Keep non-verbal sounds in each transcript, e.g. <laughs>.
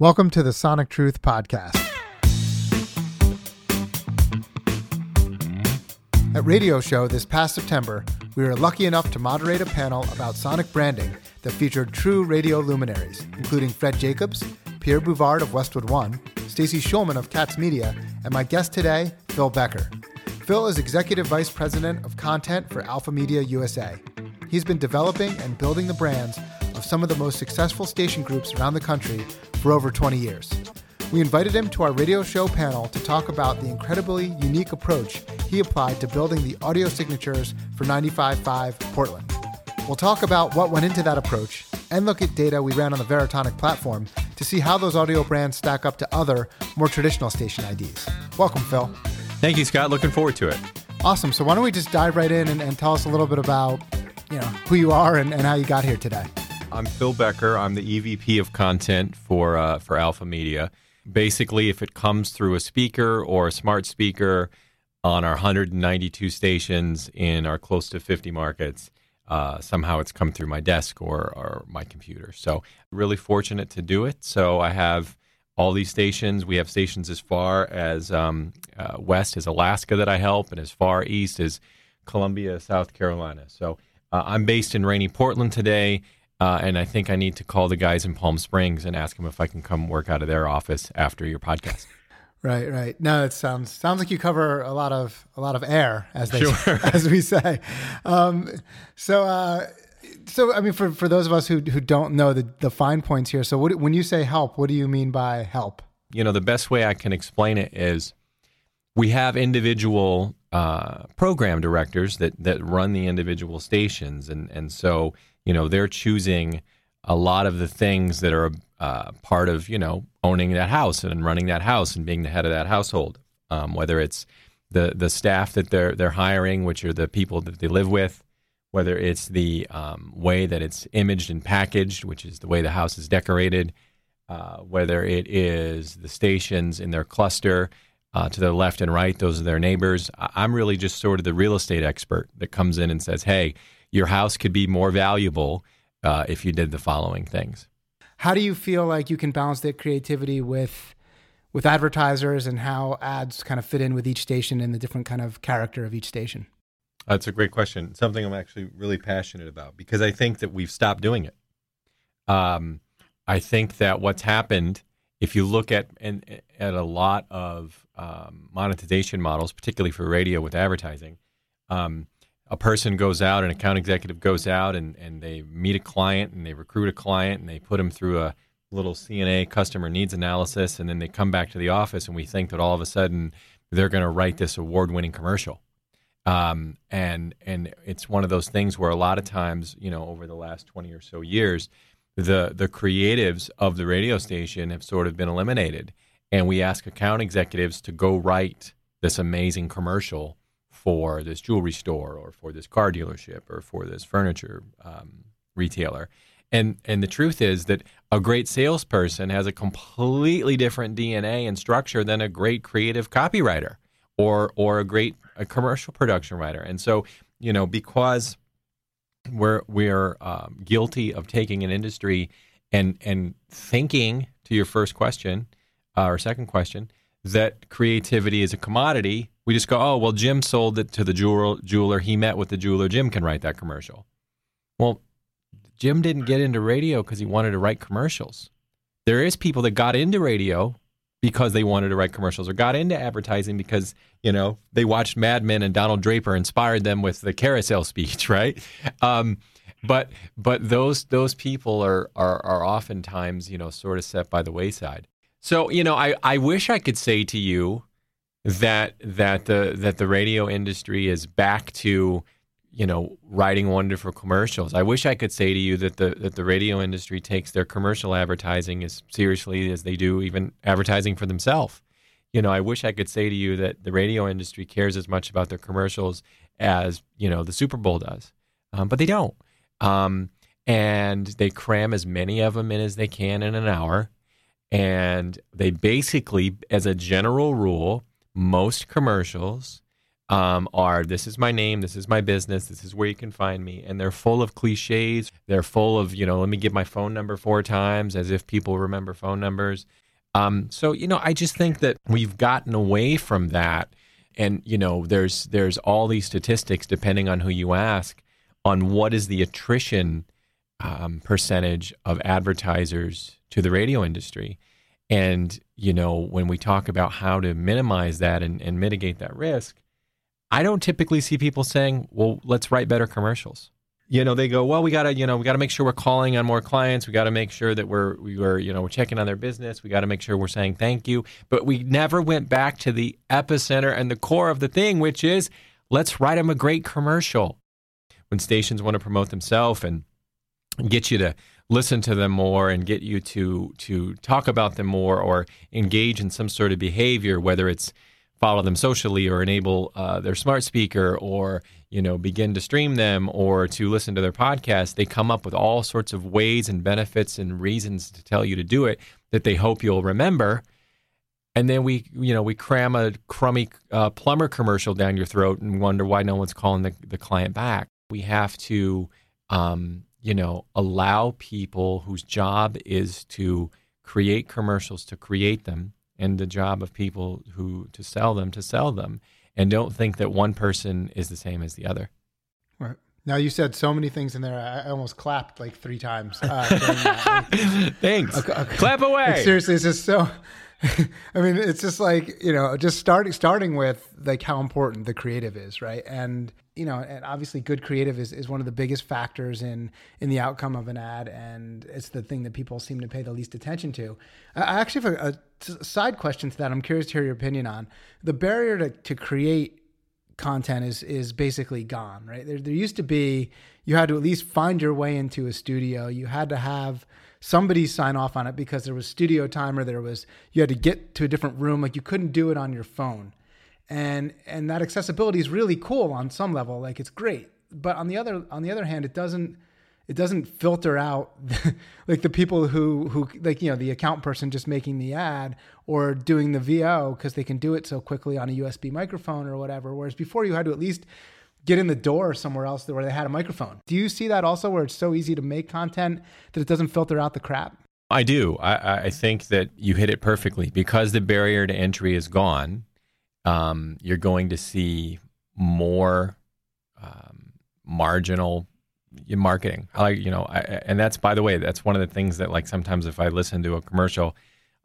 Welcome to the Sonic Truth Podcast. At Radio Show this past September, we were lucky enough to moderate a panel about sonic branding that featured true radio luminaries, including Fred Jacobs, Pierre Bouvard of Westwood One, Stacey Schulman of Katz Media, and my guest today, Phil Becker. Phil is Executive Vice President of Content for Alpha Media USA. He's been developing and building the brands of some of the most successful station groups around the country for over 20 years. We invited him to our radio show panel to talk about the incredibly unique approach he applied to building the audio signatures for 95.5 Portland. We'll talk about what went into that approach and look at data we ran on the Veritonic platform to see how those audio brands stack up to other, more traditional station IDs. Welcome, Phil. Thank you, Scott. Looking forward to it. Awesome. So why don't we just dive right in and, and tell us a little bit about, you know, who you are and, and how you got here today. I'm Phil Becker. I'm the EVP of content for uh, for Alpha Media. Basically, if it comes through a speaker or a smart speaker on our 192 stations in our close to 50 markets, uh, somehow it's come through my desk or, or my computer. So, really fortunate to do it. So, I have all these stations. We have stations as far as um, uh, west as Alaska that I help, and as far east as Columbia, South Carolina. So, uh, I'm based in rainy Portland today. Uh, and I think I need to call the guys in Palm Springs and ask them if I can come work out of their office after your podcast. <laughs> Right, right. No, it sounds sounds like you cover a lot of a lot of air, as they sure. <laughs> as we say. Um, so, uh, so I mean, for, for those of us who who don't know the the fine points here, so what, when you say help, what do you mean by help? You know, the best way I can explain it is we have individual uh, program directors that that run the individual stations, and and so you know they're choosing a lot of the things that are uh, part of you know owning that house and running that house and being the head of that household. Um, whether it's the the staff that they're they're hiring, which are the people that they live with, whether it's the um, way that it's imaged and packaged, which is the way the house is decorated, uh, whether it is the stations in their cluster. Uh, to their left and right, those are their neighbors. I'm really just sort of the real estate expert that comes in and says, "Hey, your house could be more valuable uh, if you did the following things. How do you feel like you can balance that creativity with with advertisers and how ads kind of fit in with each station and the different kind of character of each station? That's a great question. Something I'm actually really passionate about because I think that we've stopped doing it. Um, I think that what's happened, if you look at and at a lot of um, monetization models, particularly for radio with advertising, um, a person goes out, an account executive goes out and, and they meet a client and they recruit a client and they put them through a little CNA customer needs analysis and then they come back to the office and we think that all of a sudden they're going to write this award winning commercial. Um, and and it's one of those things where a lot of times, you know, over the last 20 or so years, the the creatives of the radio station have sort of been eliminated. And we ask account executives to go write this amazing commercial for this jewelry store or for this car dealership or for this furniture um, retailer. And and the truth is that a great salesperson has a completely different DNA and structure than a great creative copywriter or or a great a commercial production writer. And so you know because we're we're um, guilty of taking an industry and and thinking to your first question uh, or second question that creativity is a commodity we just go, oh, well, Jim sold it to the jeweler. jeweler. He met with the jeweler. Jim can write that commercial. Well, Jim didn't get into radio because he wanted to write commercials. There is people that got into radio because they wanted to write commercials or got into advertising because, you know, they watched Mad Men and Donald Draper inspired them with the carousel <laughs> speech, right? Um, but but those those people are, are are oftentimes, you know, sort of set by the wayside. So, you know, I, I wish I could say to you that that the that the radio industry is back to you know writing wonderful commercials. I wish I could say to you that the that the radio industry takes their commercial advertising as seriously as they do even advertising for themselves. You know, I wish I could say to you that the radio industry cares as much about their commercials as you know the Super Bowl does, um, but they don't. Um, and they cram as many of them in as they can in an hour, and they basically, as a general rule, most commercials um, are this is my name, this is my business, this is where you can find me. And they're full of cliches. They're full of, you know, let me give my phone number four times as if people remember phone numbers. Um, so, you know, I just think that we've gotten away from that. And, you know, there's there's all these statistics, depending on who you ask, on what is the attrition um, percentage of advertisers to the radio industry. And, you know, when we talk about how to minimize that and, and mitigate that risk, I don't typically see people saying, "Well, let's write better commercials." You know, they go, "Well, we got to, you know, we got to make sure we're calling on more clients. We got to make sure that we're we are, you know, we're checking on their business. We got to make sure we're saying thank you." But we never went back to the epicenter and the core of the thing, which is let's write them a great commercial. When stations want to promote themselves and get you to listen to them more and get you to to talk about them more or engage in some sort of behavior, whether it's follow them socially or enable uh, their smart speaker or you know begin to stream them or to listen to their podcast they come up with all sorts of ways and benefits and reasons to tell you to do it that they hope you'll remember. And then we you know we cram a crummy uh, plumber commercial down your throat and wonder why no one's calling the, the client back. We have to um, you know allow people whose job is to create commercials to create them and the job of people who to sell them to sell them and don't think that one person is the same as the other. Right. Now you said so many things in there i almost clapped like three times uh, <laughs> thanks. Okay, okay. clap away. Like, seriously it's just so <laughs> I mean, it's just like you know, just starting starting with like how important the creative is, right? And you know, and obviously, good creative is, is one of the biggest factors in in the outcome of an ad, and it's the thing that people seem to pay the least attention to. I actually have a, a side question to that. I'm curious to hear your opinion on the barrier to to create content is is basically gone, right? There there used to be you had to at least find your way into a studio. You had to have somebody sign off on it because there was studio time or there was you had to get to a different room like you couldn't do it on your phone. And and that accessibility is really cool on some level like it's great. But on the other on the other hand it doesn't it doesn't filter out <laughs> like the people who who like you know the account person just making the ad or doing the VO because they can do it so quickly on a USB microphone or whatever. Whereas before you had to at least get in the door somewhere else where they had a microphone. Do you see that also where it's so easy to make content that it doesn't filter out the crap? I do. I, I think that you hit it perfectly because the barrier to entry is gone. Um, you're going to see more um, marginal marketing. I like you know, I, and that's by the way, that's one of the things that like sometimes if I listen to a commercial,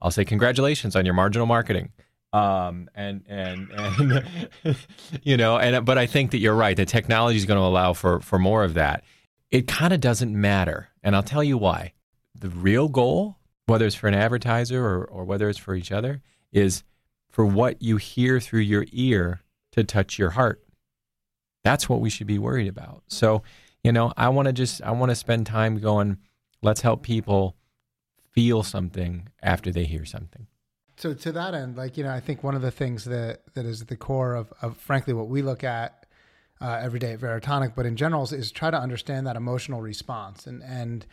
I'll say congratulations on your marginal marketing um, and and and <laughs> you know, and but I think that you're right. The technology is going to allow for for more of that. It kind of doesn't matter, and I'll tell you why. The real goal, whether it's for an advertiser or or whether it's for each other, is for what you hear through your ear to touch your heart. That's what we should be worried about. So, you know, I want to just I want to spend time going. Let's help people feel something after they hear something so to that end, like you know, I think one of the things that that is at the core of, of frankly what we look at uh, every day at Veritonic, but in general is, is, try to understand that emotional response. And and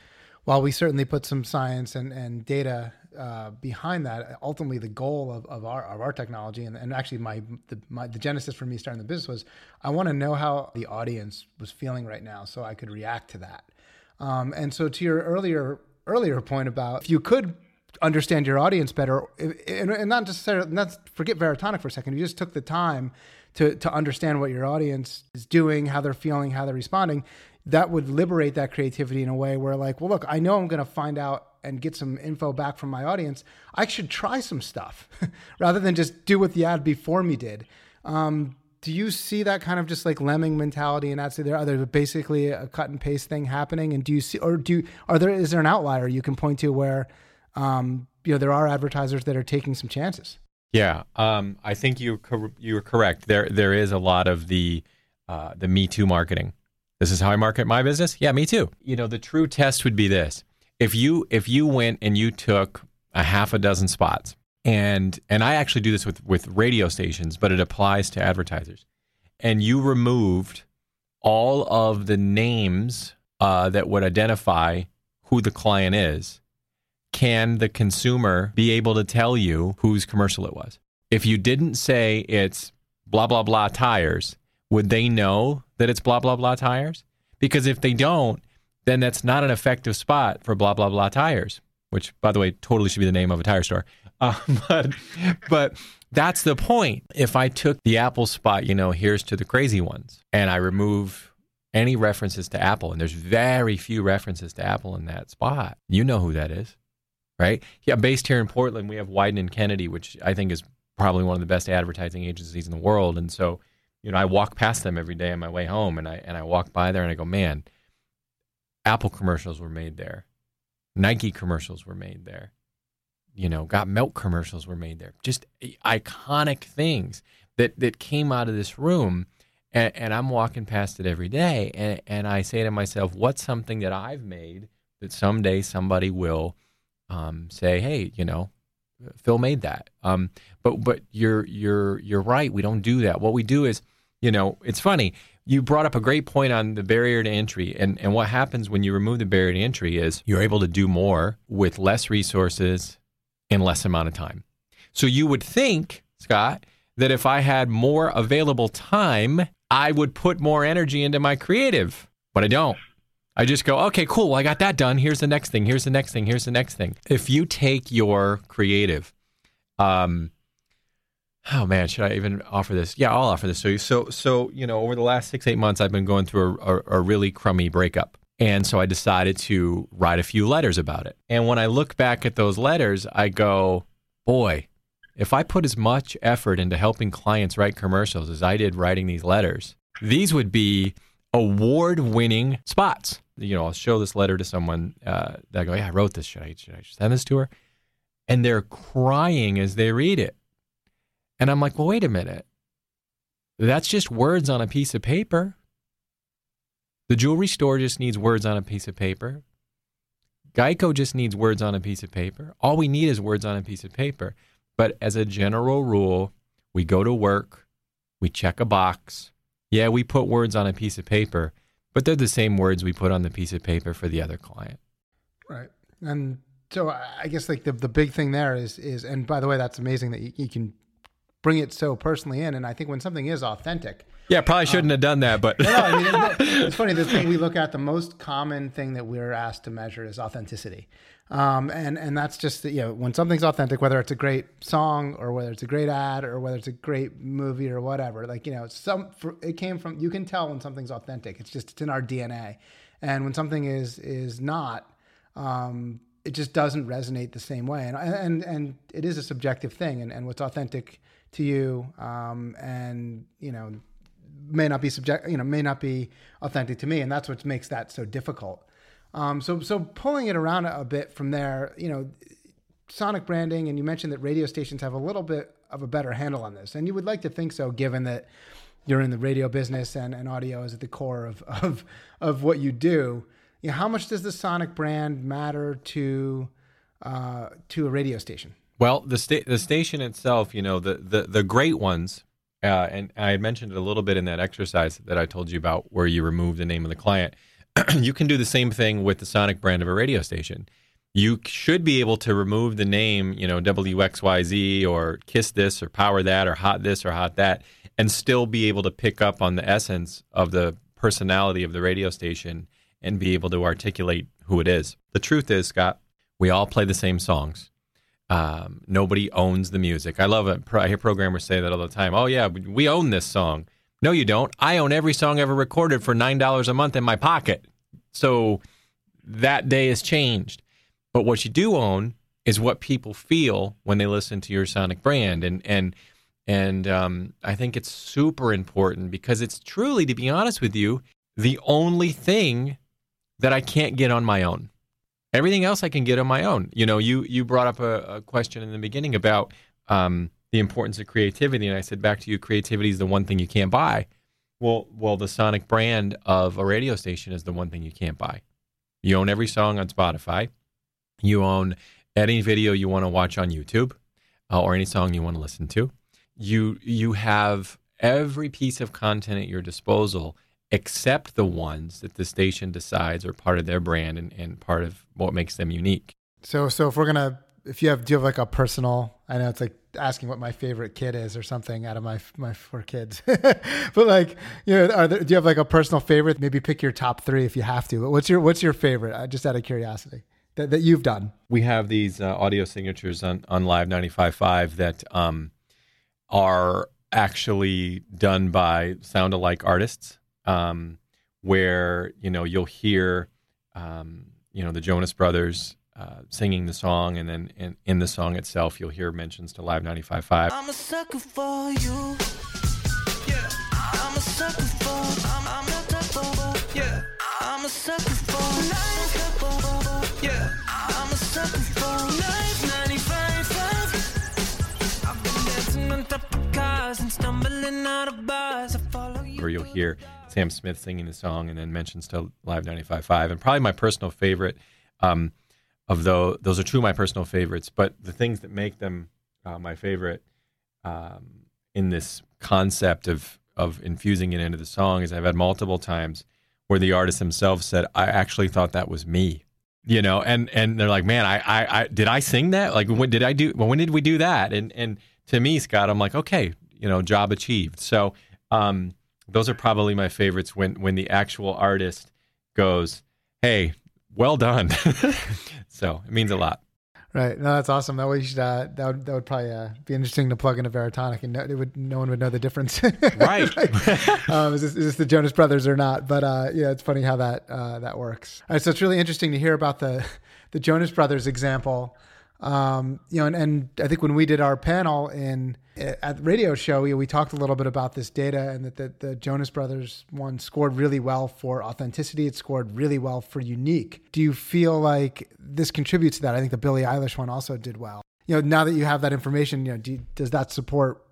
while we certainly put some science and and data uh, behind that, ultimately the goal of, of our of our technology and, and actually my the my the genesis for me starting the business was I want to know how the audience was feeling right now, so I could react to that. Um, and so to your earlier earlier point about if you could understand your audience better, and, and not necessarily not forget Veritonic for a second. You just took the time to to understand what your audience is doing, how they're feeling, how they're responding. That would liberate that creativity in a way where, like, well, look, I know I'm going to find out and get some info back from my audience. I should try some stuff <laughs> rather than just do what the ad before me did. Um, do you see that kind of just like lemming mentality and that's there? Are there basically a cut and paste thing happening? And do you see, or do are there is there an outlier you can point to where um, you know, there are advertisers that are taking some chances. Yeah, um, I think you you are correct. There there is a lot of the uh, the Me Too marketing. This is how I market my business. Yeah, me too. You know, the true test would be this: if you if you went and you took a half a dozen spots, and and I actually do this with with radio stations, but it applies to advertisers, and you removed all of the names uh, that would identify who the client is can the consumer be able to tell you whose commercial it was? If you didn't say it's blah blah blah tires, would they know that it's blah blah blah tires? Because if they don't, then that's not an effective spot for blah blah blah tires, which by the way totally should be the name of a tire store. <laughs> Uh, but but that's the point. If I took the Apple spot, you know, here's to the crazy ones, and I remove any references to Apple, and there's very few references to Apple in that spot. You know who that is, right? Yeah, based here in Portland, we have Wieden and Kennedy, which I think is probably one of the best advertising agencies in the world. And so, you know, I walk past them every day on my way home, and I and I walk by there and I go, man, Apple commercials were made there, Nike commercials were made there, you know, got milk commercials were made there. Just iconic things that that came out of this room. And, and I'm walking past it every day, and, and I say to myself, what's something that I've made that someday somebody will um, say, hey, you know, Phil made that. Um, but but you're you're you're right. We don't do that. What we do is, you know, it's funny. You brought up a great point on the barrier to entry, and and what happens when you remove the barrier to entry is you're able to do more with less resources in less amount of time. So you would think, Scott, that if I had more available time, I would put more energy into my creative, but I don't. I just go, okay, cool. Well, I got that done. Here's the next thing. Here's the next thing. Here's the next thing. If you take your creative, um, oh man, should I even offer this? Yeah, I'll offer this to you. So, so you know, over the last six eight months, I've been going through a, a, a really crummy breakup, and so I decided to write a few letters about it. And when I look back at those letters, I go, boy, if I put as much effort into helping clients write commercials as I did writing these letters, these would be award-winning spots you know, I'll show this letter to someone uh, that I go, yeah, I wrote this. Should I, should I send this to her? And they're crying as they read it. And I'm like, well, wait a minute. That's just words on a piece of paper. The jewelry store just needs words on a piece of paper. Geico just needs words on a piece of paper. All we need is words on a piece of paper. But as a general rule, we go to work, we check a box. Yeah, we put words on a piece of paper but they're the same words we put on the piece of paper for the other client. Right. And so I guess like the, the big thing there is, is, and by the way, that's amazing that you, you can bring it so personally in. And I think when something is authentic, yeah, probably shouldn't um, have done that, but no, I mean, <laughs> it's funny. The thing we look at, the most common thing that we're asked to measure is authenticity. Um, and and that's just you know when something's authentic, whether it's a great song or whether it's a great ad or whether it's a great movie or whatever. Like you know, some it came from. You can tell when something's authentic. It's just it's in our DNA, and when something is is not, um, it just doesn't resonate the same way. And and and it is a subjective thing. And and what's authentic to you, um, and you know, may not be subject. You know, may not be authentic to me, and that's what makes that so difficult. Um, so so pulling it around a bit from there, you know, sonic branding, and you mentioned that radio stations have a little bit of a better handle on this, and you would like to think so, given that you're in the radio business and, and audio is at the core of, <laughs> of of what you do. You know, how much does the sonic brand matter to uh, to a radio station? Well, the sta- the station itself, you know, the the, the great ones, uh, and I had mentioned it a little bit in that exercise that I told you about, where you remove the name of the client <clears throat> you can do the same thing with the Sonic brand of a radio station. You should be able to remove the name, you know, WXYZ or Kiss This or Power That or Hot This or Hot That, and still be able to pick up on the essence of the personality of the radio station and be able to articulate who it is. The truth is, Scott, we all play the same songs. Um, nobody owns the music. I love it. I hear programmers say that all the time. Oh, yeah, we own this song. No, you don't. I own every song ever recorded for $9 a month in my pocket. So that day has changed. But what you do own is what people feel when they listen to your sonic brand. And, and, and um, I think it's super important because it's truly, to be honest with you, the only thing that I can't get on my own. Everything else I can get on my own. You know, you you brought up a, a question in the beginning about um, the importance of creativity. And I said back to you, creativity is the one thing you can't buy. Well, well, the Sonic brand of a radio station is the one thing you can't buy. You own every song on Spotify. You own any video you want to watch on YouTube, uh, or any song you want to listen to. You you have every piece of content at your disposal, except the ones that the station decides are part of their brand and, and part of what makes them unique. So, so if we're gonna if you have do you have like a personal I know it's like asking what my favorite kid is or something out of my my four kids. <laughs> but like, you know, are there, do you have like a personal favorite? Maybe pick your top 3 if you have to. But what's your what's your favorite? Uh, just out of curiosity. That, that you've done. We have these uh, audio signatures on on Live 95.5 that um, are actually done by sound alike artists um, where, you know, you'll hear um, you know, the Jonas Brothers uh, singing the song, and then in, in, the song itself, you'll hear mentions to Live 95.5. I'm a sucker for you. Yeah. I'm a sucker for. I'm, I'm a sucker Yeah. I'm a sucker for. Live. Yeah. I'm a sucker for Live 95.5. I've been dancing on top of cars and stumbling out of bars. I follow you. Or you'll hear Sam Smith singing the song, and then mentions to Live 95.5. And probably my personal favorite. Um, of those. Those are two of my personal favorites. But the things that make them uh, my favorite um, in this concept of of infusing it into the song is I've had multiple times where the artist themselves said, "I actually thought that was me." You know, and and they're like, "Man, I I, I did I sing that? Like, when did I do? Well, when did we do that?" And and to me, Scott, I'm like, okay, you know, job achieved. So um, those are probably my favorites when when the actual artist goes, "Hey, well done." <laughs> So it means a lot. Right. No, that's awesome. That way, should, uh, that would that would probably uh, be interesting to plug into Veritonic, and no, it would no one would know the difference. <laughs> right. like, um, is, this, is this the Jonas Brothers or not? But uh, yeah, it's funny how that uh, that works. All right, so it's really interesting to hear about the the Jonas Brothers example um, you know, and, and I think when we did our panel in at the radio show, we, we talked a little bit about this data and that the, the Jonas Brothers one scored really well for authenticity. It scored really well for unique. Do you feel like this contributes to that? I think the Billie Eilish one also did well. You know, now that you have that information, you know, do, does that support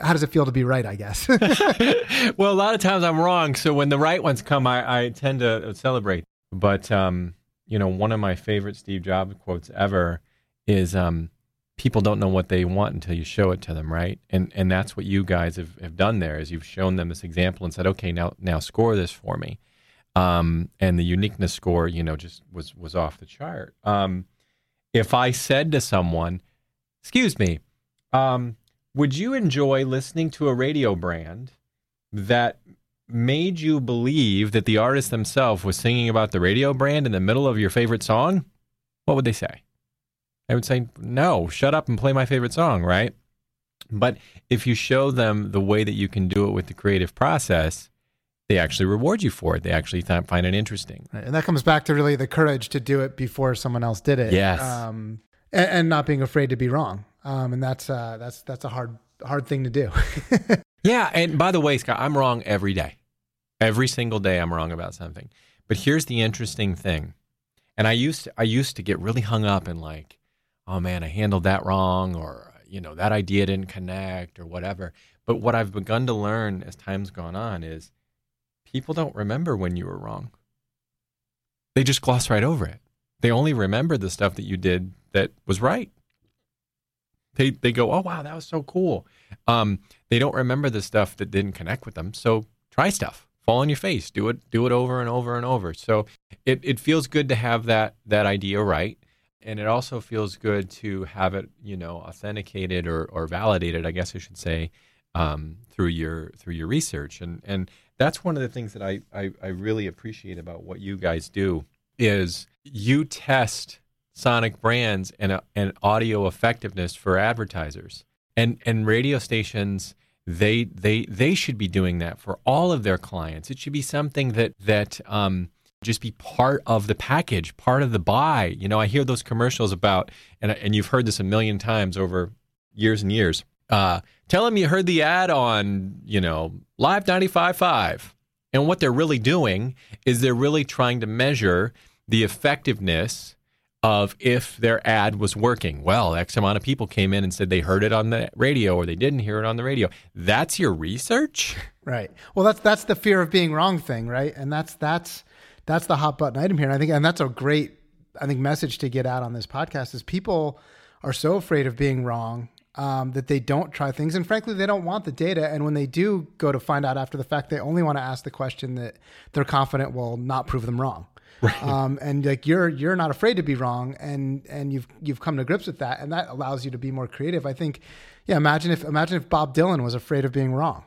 how does it feel to be right? I guess. <laughs> <laughs> well, a lot of times I'm wrong. So when the right ones come, I, I tend to celebrate. But um, you know, one of my favorite Steve Jobs quotes ever is um, people don't know what they want until you show it to them, right? And and that's what you guys have, have done there is you've shown them this example and said, okay, now now score this for me. Um, and the uniqueness score, you know, just was was off the chart. Um, if I said to someone, "Excuse me, um, would you enjoy listening to a radio brand that made you believe that the artist themselves was singing about the radio brand in the middle of your favorite song?" What would they say? I would say, no, shut up and play my favorite song, right? But if you show them the way that you can do it with the creative process, they actually reward you for it. They actually th- find it interesting. And that comes back to really the courage to do it before someone else did it. Yes. Um, and, and, not being afraid to be wrong. Um, and that's, uh, that's, that's a hard, hard thing to do. <laughs> yeah. And by the way, Scott, I'm wrong every day. Every single day I'm wrong about something. But here's the interesting thing. And I used to, I used to get really hung up in like, oh man, I handled that wrong, or, you know, that idea didn't connect, or whatever. But what I've begun to learn as time's gone on is people don't remember when you were wrong. They just gloss right over it. They only remember the stuff that you did that was right. They, they go, oh, wow, that was so cool. Um, they don't remember the stuff that didn't connect with them. So try stuff fall on your face do it do it over and over and over so it, it feels good to have that that idea right and it also feels good to have it, you know, authenticated or, or validated, I guess I should say, um, through your through your research. And and that's one of the things that I, I, I really appreciate about what you guys do is you test sonic brands and and audio effectiveness for advertisers. And and radio stations they they they should be doing that for all of their clients. It should be something that that um, just be part of the package, part of the buy. You know, I hear those commercials about, and and you've heard this a million times over years and years. Uh, tell them you heard the ad on, you know, Live 95.5. And what they're really doing is they're really trying to measure the effectiveness of if their ad was working. Well, X amount of people came in and said they heard it on the radio or they didn't hear it on the radio. That's your research? Right. Well, that's that's the fear of being wrong thing, right? And that's that's that's the hot button item here. And I think, and that's a great, I think, message to get out on this podcast is people are so afraid of being wrong um, that they don't try things. And frankly, they don't want the data. And when they do go to find out after the fact, they only want to ask the question that they're confident will not prove them wrong. <laughs> right. um, and like you're you're not afraid to be wrong, and and you've you've come to grips with that, and that allows you to be more creative. I think, yeah. Imagine if imagine if Bob Dylan was afraid of being wrong,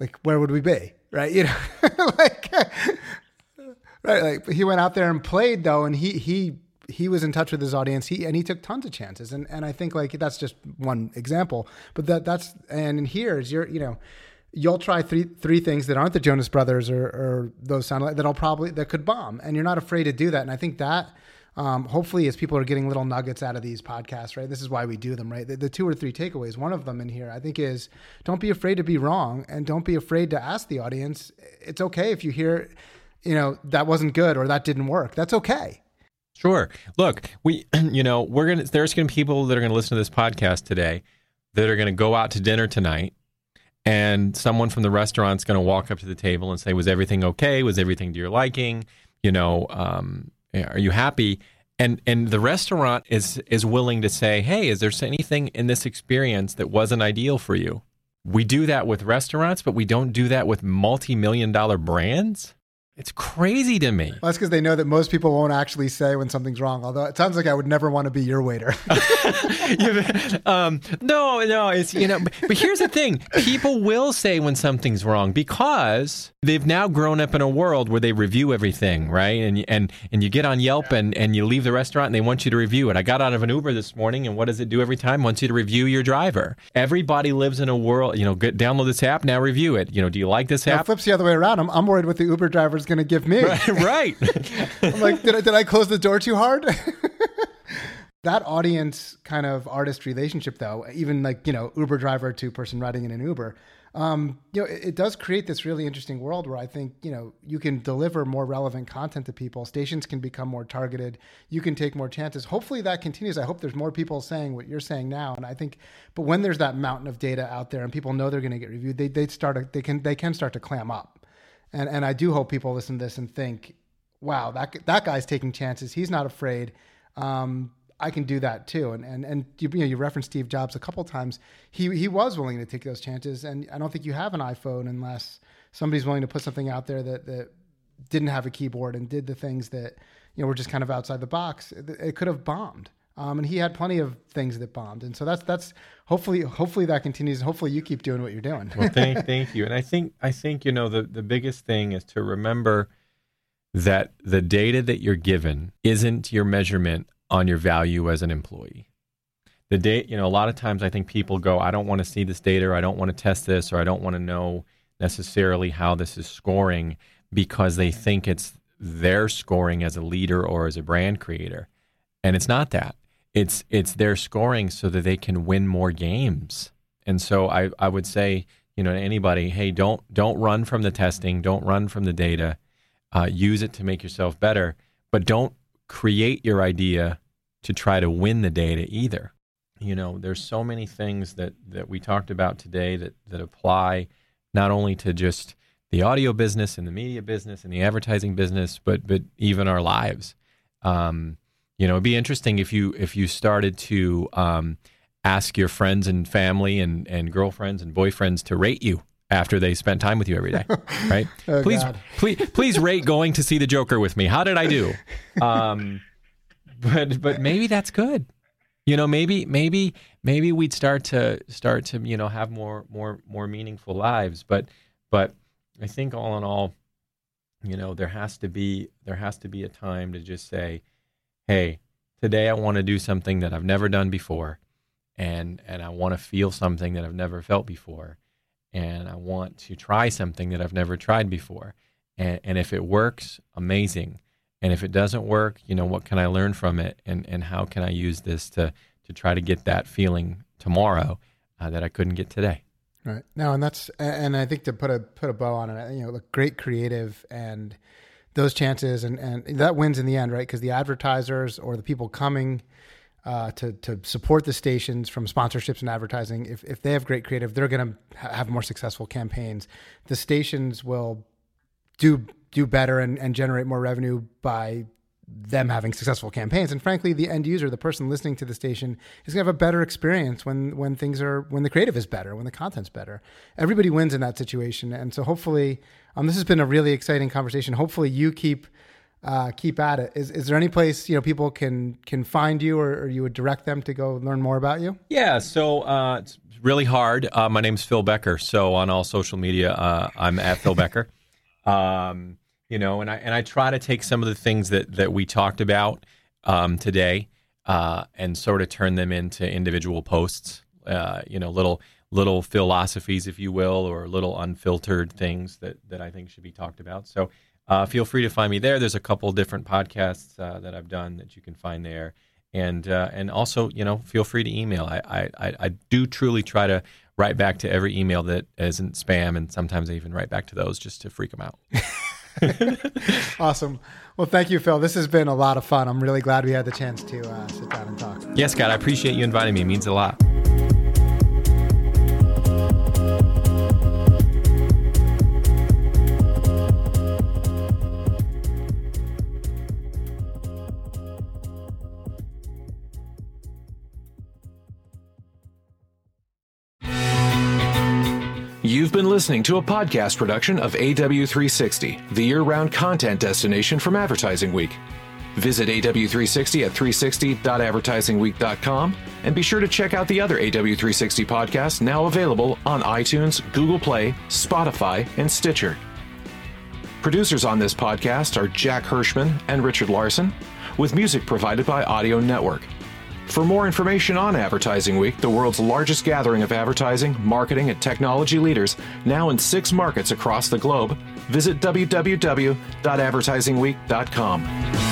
like where would we be, right? You know, <laughs> like right, like he went out there and played though, and he he he was in touch with his audience. He and he took tons of chances, and and I think like that's just one example. But that that's and here is your you know you'll try three three things that aren't the Jonas Brothers or, or those sound like that'll probably that could bomb, and you're not afraid to do that. And I think that. Um, hopefully, as people are getting little nuggets out of these podcasts, right? This is why we do them, right? The, the, two or three takeaways. One of them in here, I think, is don't be afraid to be wrong, and don't be afraid to ask the audience. It's okay if you hear, you know, that wasn't good or that didn't work. That's okay. Sure. Look, we, <clears throat> you know, we're gonna. There's gonna be people that are gonna listen to this podcast today that are gonna go out to dinner tonight, and someone from the restaurant's gonna walk up to the table and say, "Was everything okay? Was everything to your liking? You know, um, are you happy?" And and the restaurant is is willing to say, "Hey, is there anything in this experience that wasn't ideal for you?" We do that with restaurants, but we don't do that with multi-million dollar brands. It's crazy to me. Well, that's because they know that most people won't actually say when something's wrong. Although it sounds like I would never want to be your waiter. <laughs> um, no, no, it's you know. But, but here's the thing: people will say when something's wrong because they've now grown up in a world where they review everything, right? And and and you get on Yelp and and you leave the restaurant and they want you to review it. I got out of an Uber this morning, and what does it do every time? It wants you to review your driver. Everybody lives in a world. You know, get, download this app now. Review it. You know, do you like this app? It flips the other way around. I'm, I'm worried what the Uber driver's going to give me. Right. <laughs> <laughs> I'm like, did I, did I close the door too hard? <laughs> that audience kind of artist relationship, though, even like you know Uber driver to person riding in an Uber, um, you know, it, it, does create this really interesting world where I think you know you can deliver more relevant content to people. Stations can become more targeted. You can take more chances. Hopefully that continues. I hope there's more people saying what you're saying now. And I think, but when there's that mountain of data out there and people know they're going to get reviewed, they they start they can they can start to clam up and and I do hope people listen to this and think, wow, that that guy's taking chances. He's not afraid. Um, I can do that too. And and and you, you know you referenced Steve Jobs a couple times. He he was willing to take those chances, and I don't think you have an iPhone unless somebody's willing to put something out there that that didn't have a keyboard and did the things that you know were just kind of outside the box. It, it could have bombed. Um, and he had plenty of things that bombed, and so that's that's hopefully hopefully that continues. Hopefully you keep doing what you're doing. well, thank <laughs> thank you. And I think I think you know the the biggest thing is to remember that the data that you're given isn't your measurement on your value as an employee. The date, you know, a lot of times I think people go, I don't want to see this data, or I don't want to test this, or I don't want to know necessarily how this is scoring because they think it's their scoring as a leader or as a brand creator. And it's not that it's it's their scoring so that they can win more games. And so I, I would say, you know, to anybody, hey, don't don't run from the testing, don't run from the data. Uh, use it to make yourself better, but don't create your idea to try to win the data either. You know, there's so many things that that we talked about today that that apply not only to just the audio business and the media business and the advertising business, but but even our lives. Um, you know, it'd be interesting if you if you started to um, ask your friends and family and and girlfriends and boyfriends to rate you after they spent time with you every day, <laughs> right? oh, please, God. please, please rate going to see the Joker with me. How did I do? Um, but but maybe that's good. You know, maybe maybe maybe we'd start to start to you know have more more more meaningful lives. But but I think all in all, you know, there has to be there has to be a time to just say, hey, today I want to do something that I've never done before, and and I want to feel something that I've never felt before, and I want to try something that I've never tried before, and and if it works, amazing, and if it doesn't work, you know, what can I learn from it, and and how can I use this to to try to get that feeling tomorrow uh, that I couldn't get today. Right. Now, and that's and I think to put a put a bow on it, you know, look great creative and those chances, and, and that wins in the end, right? Because the advertisers or the people coming uh, to to support the stations from sponsorships and advertising, if if they have great creative, they're going to ha- have more successful campaigns. The stations will do do better and, and generate more revenue by them having successful campaigns. And frankly, the end user, the person listening to the station, is going to have a better experience when when things are when the creative is better, when the content's better. Everybody wins in that situation. And so hopefully, um, this has been a really exciting conversation. Hopefully, you keep uh, keep at it. Is, is there any place you know people can can find you, or, or you would direct them to go learn more about you? Yeah, so uh, it's really hard. Uh, my name's Phil Becker, so on all social media, uh, I'm at Phil Becker. <laughs> Um, you know, and I and I try to take some of the things that that we talked about um, today uh, and sort of turn them into individual posts. Uh, you know, little little philosophies, if you will, or little unfiltered things that that I think should be talked about. So uh, feel free to find me there. There's a couple different podcasts uh, that I've done that you can find there, and uh, and also you know feel free to email. I, I I do truly try to write back to every email that isn't spam, and sometimes I even write back to those just to freak them out. <laughs> <laughs> awesome. Well, thank you, Phil. This has been a lot of fun. I'm really glad we had the chance to uh, sit down and talk. Yes, Scott. I appreciate you inviting me. It means a lot. Listening to a podcast production of AW360, the year round content destination from Advertising Week. Visit AW360 at 360.advertisingweek.com and be sure to check out the other AW360 podcasts now available on iTunes, Google Play, Spotify, and Stitcher. Producers on this podcast are Jack Hirschman and Richard Larson, with music provided by Audio Network. For more information on Advertising Week, the world's largest gathering of advertising, marketing, and technology leaders, now in six markets across the globe, visit www.advertisingweek.com.